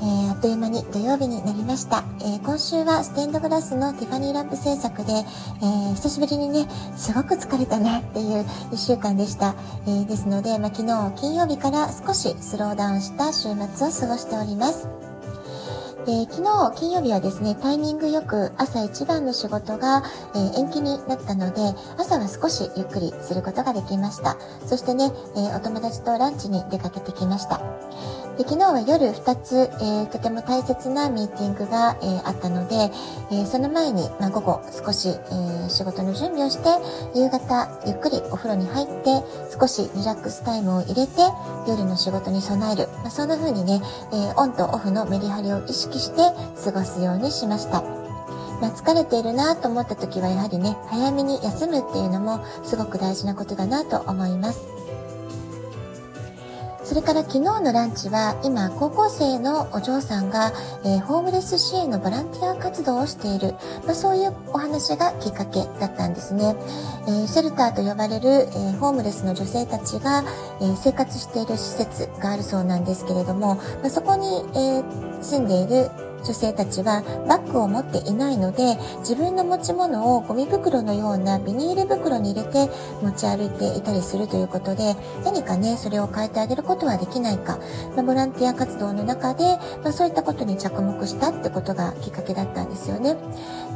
えー、あっという間に土曜日になりました、えー、今週はステンドグラスのティファニーランプ制作で、えー、久しぶりにね、すごく疲れたなっていう1週間でした。えですので、まあ、昨日金曜日から少しスローダウンした週末を過ごしております。で昨日金曜日はですね、タイミングよく朝一番の仕事が、えー、延期になったので、朝は少しゆっくりすることができました。そしてね、えー、お友達とランチに出かけてきました。で昨日は夜2つ、えー、とても大切なミーティングが、えー、あったので、え、その前に、まあ、午後少し、え仕事の準備をして、夕方ゆっくりお風呂に入って、少しリラックスタイムを入れて、夜の仕事に備える。まあ、そんな風にね、えオンとオフのメリハリを意識して過ごすようにしました。まあ、疲れているなと思った時はやはりね、早めに休むっていうのもすごく大事なことだなと思います。それから昨日のランチは今高校生のお嬢さんが、えー、ホームレス支援のボランティア活動をしている、まあ、そういうお話がきっかけだったんですね。えー、シェルターと呼ばれる、えー、ホームレスの女性たちが、え生活している施設があるそうなんですけれども、まあ、そこに、え住んでいる女性たちはバッグを持っていないので自分の持ち物をゴミ袋のようなビニール袋に入れて持ち歩いていたりするということで何かねそれを変えてあげることはできないか、まあ、ボランティア活動の中で、まあ、そういったことに着目したってことがきっかけだったんですよね。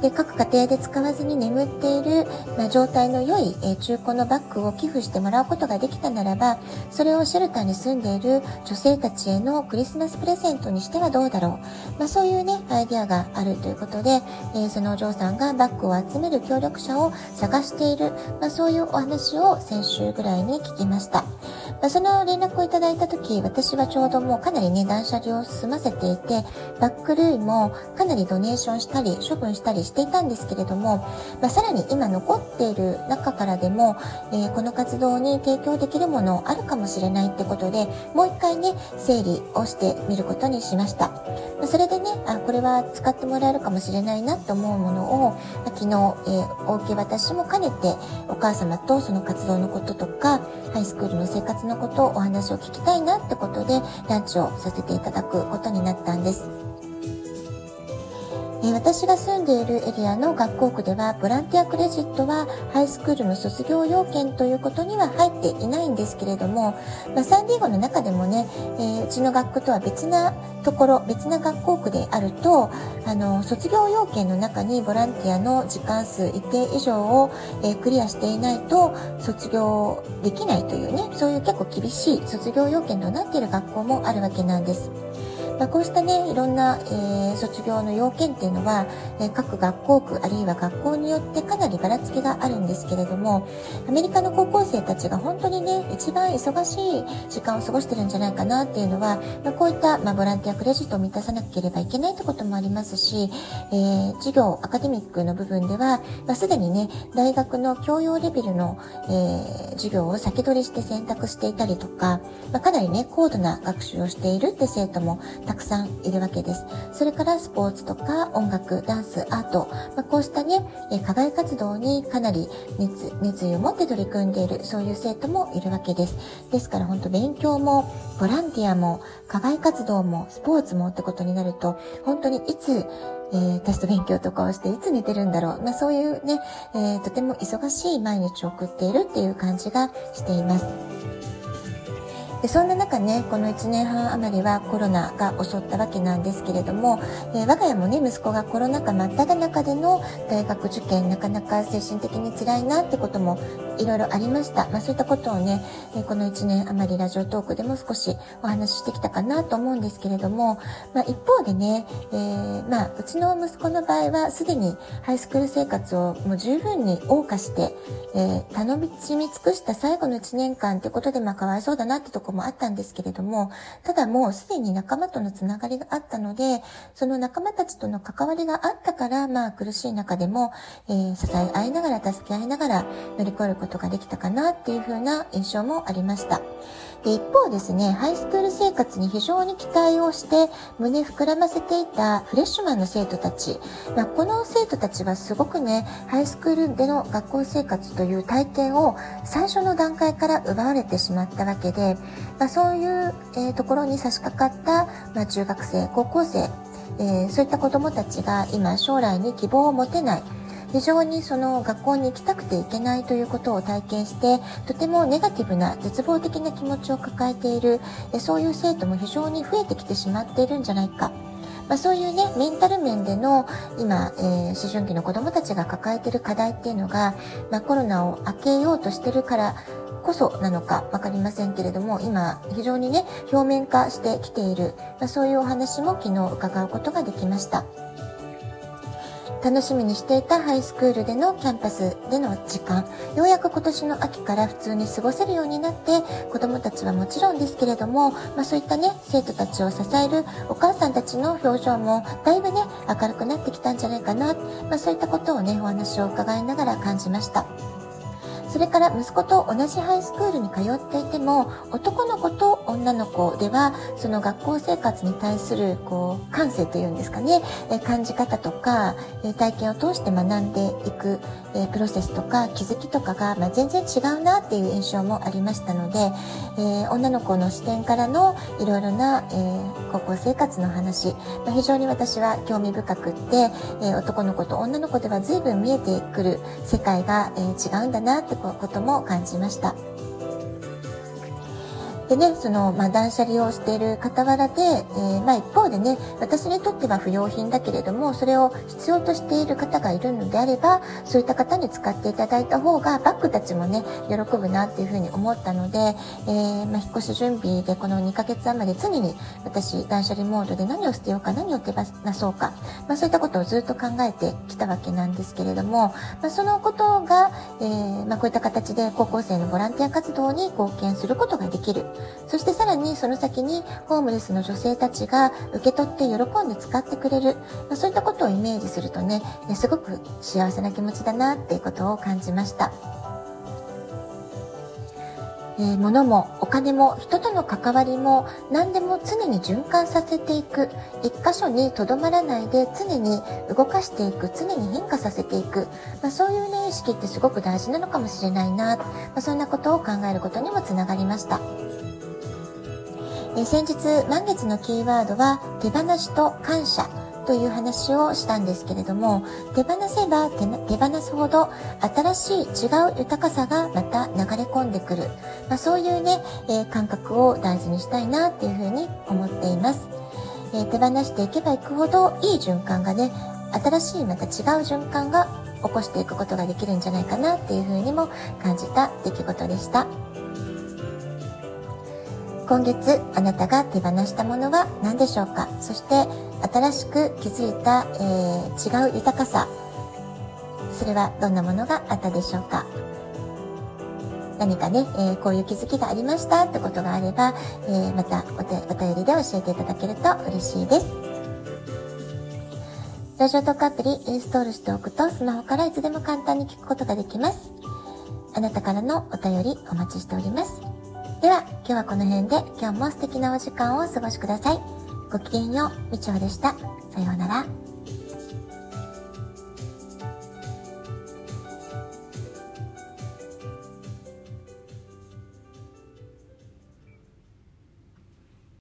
で各家庭で使わずに眠っている、まあ、状態の良い、え中古のバッグを寄付してもらうことができたならばそれをシェルターに住んでいる女性たちへのクリスマスプレゼントにしてはどうだろう、まあ、そういういうね、アイディアがあるということで、えー、そのお嬢さんがバッグを集める協力者を探している、まあ、そういうお話を先週ぐらいに聞きました。まあ、その連絡をいただいた時、私はちょうどもうかなりね、断捨離を済ませていて、バッグ類もかなりドネーションしたり、処分したりしていたんですけれども、まあ、さらに今残っている中からでも、えー、この活動に提供できるものあるかもしれないってことで、もう一回ね、整理をしてみることにしました。まあ、それでね、あ、これは使ってもらえるかもしれないなと思うものを、昨日、えー、お受け渡しも兼ねて、お母様とその活動のこととか、ハイスクールの生活のことをお話を聞きたいなってことで、ランチをさせていただくことになったんです。え私が住んでいるエリアの学校区では、ボランティアクレジットはハイスクールの卒業要件ということには入っていないんですけれども、まあ、サンディエゴの中でもね、えー、うちの学区とは別なところ、別な学校区であると、あの、卒業要件の中にボランティアの時間数一定以上を、えー、クリアしていないと卒業できないというね、そういう結構厳しい卒業要件となっている学校もあるわけなんです。まあ、こうしたね、いろんな、えー、卒業の要件っていうのは、えー、各学校区あるいは学校によってかなりばらつきがあるんですけれども、アメリカの高校生たちが本当にね、一番忙しい時間を過ごしてるんじゃないかなっていうのは、まあ、こういった、まあ、ボランティアクレジットを満たさなければいけないってこともありますし、えー、授業、アカデミックの部分では、まあ、すでにね、大学の教養レベルの、えー、授業を先取りして選択していたりとか、まあ、かなりね、高度な学習をしているって生徒もたくさんいるわけです。それからスポーツとか音楽、ダンス、アート、まあ、こうしたね、課外活動にかなり熱、熱意を持って取り組んでいる、そういう生徒もいるわけです。ですから本当勉強も、ボランティアも、課外活動も、スポーツもってことになると、本当にいつ、えー、テスト勉強とかをしていつ寝てるんだろう。まあそういうね、えー、とても忙しい毎日を送っているっていう感じがしています。でそんな中ねこの1年半余りはコロナが襲ったわけなんですけれども、えー、我が家もね息子がコロナ禍真っ只中での大学受験なかなか精神的に辛いなってこともいろいろありました、まあ、そういったことをね、えー、この1年余りラジオトークでも少しお話ししてきたかなと思うんですけれども、まあ、一方でね、えー、まあ、うちの息子の場合はすでにハイスクール生活をもう十分に謳歌して、え頼み尽くした最後の1年間ってことで、まあ、かわいそうだなってとこもあったんですけれども、ただもうすでに仲間とのつながりがあったので、その仲間たちとの関わりがあったから、まあ苦しい中でも、えー、支え合いながら、助け合いながら乗り越えることができたかなっていうふうな印象もありました。で一方ですね、ハイスクール生活に非常に期待をして胸膨らませていたフレッシュマンの生徒たち、まあ、この生徒たちはすごくね、ハイスクールでの学校生活という体験を最初の段階から奪われてしまったわけで、まあ、そういう、えー、ところに差し掛かった、まあ、中学生、高校生、えー、そういった子どもたちが今将来に希望を持てない、非常にその学校に行きたくて行けないということを体験してとてもネガティブな絶望的な気持ちを抱えているそういう生徒も非常に増えてきてしまっているんじゃないか。まあ、そういうね、メンタル面での今、えー、思春期の子供たちが抱えている課題っていうのが、まあ、コロナを明けようとしてるからこそなのか分かりませんけれども、今、非常にね、表面化してきている、まあ、そういうお話も昨日伺うことができました。楽しみにしていたハイスクールでのキャンパスでの時間、ようやく今年の秋から普通に過ごせるようになって、子どもたちはもちろんですけれども、まあそういったね、生徒たちを支えるお母さんたちの表情もだいぶね、明るくなってきたんじゃないかな、まあそういったことをね、お話を伺いながら感じました。それから息子と同じハイスクールに通っていても、男の子と女の子では、その学校生活に対する、こう、感性というんですかね、え感じ方とか、え体験を通して学んでいく、えプロセスとか気づきとかが、ま、全然違うなっていう印象もありましたので、え、女の子の視点からのいろいろな、え、高校生活の話、ま、非常に私は興味深くって、え、男の子と女の子では随分見えてくる世界が、え違うんだなってことも感じました。でね、その、まあ、断捨離をしている傍らで、えー、まあ、一方でね、私にとっては不要品だけれども、それを必要としている方がいるのであれば、そういった方に使っていただいた方が、バッグたちもね、喜ぶなっていうふうに思ったので、えー、まあ、引っ越し準備でこの2ヶ月余り常に私、断捨離モードで何を捨てようか、何を手放そうか、まあ、そういったことをずっと考えてきたわけなんですけれども、まあ、そのことが、えー、まあ、こういった形で高校生のボランティア活動に貢献することができる。そしてさらにその先にホームレスの女性たちが受け取って喜んで使ってくれる、ま、そういったことをイメージするとね、すごく幸せな気持ちだなっていうことを感じました。えー、物もお金も人との関わりも何でも常に循環させていく。一箇所にとどまらないで常に動かしていく常に変化させていく、まあ、そういうね意識ってすごく大事なのかもしれないな、まあ、そんなことを考えることにもつながりました。え先日満月のキーワードは手放しと感謝。という話をしたんですけれども手放せば手放すほど新しい違う豊かさがまた流れ込んでくる、まあ、そういうね、えー、感覚を大事にしたいなっていうふうに思っています、えー、手放していけばいくほどいい循環がね新しいまた違う循環が起こしていくことができるんじゃないかなっていうふうにも感じた出来事でした。今月あなたが手放したものは何でしょうか？そして新しく気づいた、えー、違う豊かさそれはどんなものがあったでしょうか何かね、えー、こういう気づきがありましたってことがあれば、えー、またおお便りで教えていただけると嬉しいです。ラジオトークアプリインストールしておくとスマホからいつでも簡単に聞くことができます。あなたからのお便りお待ちしております。では、今日はこの辺で今日も素敵なお時間をお過ごしください。ごきげんよう、みちおでした。さようなら。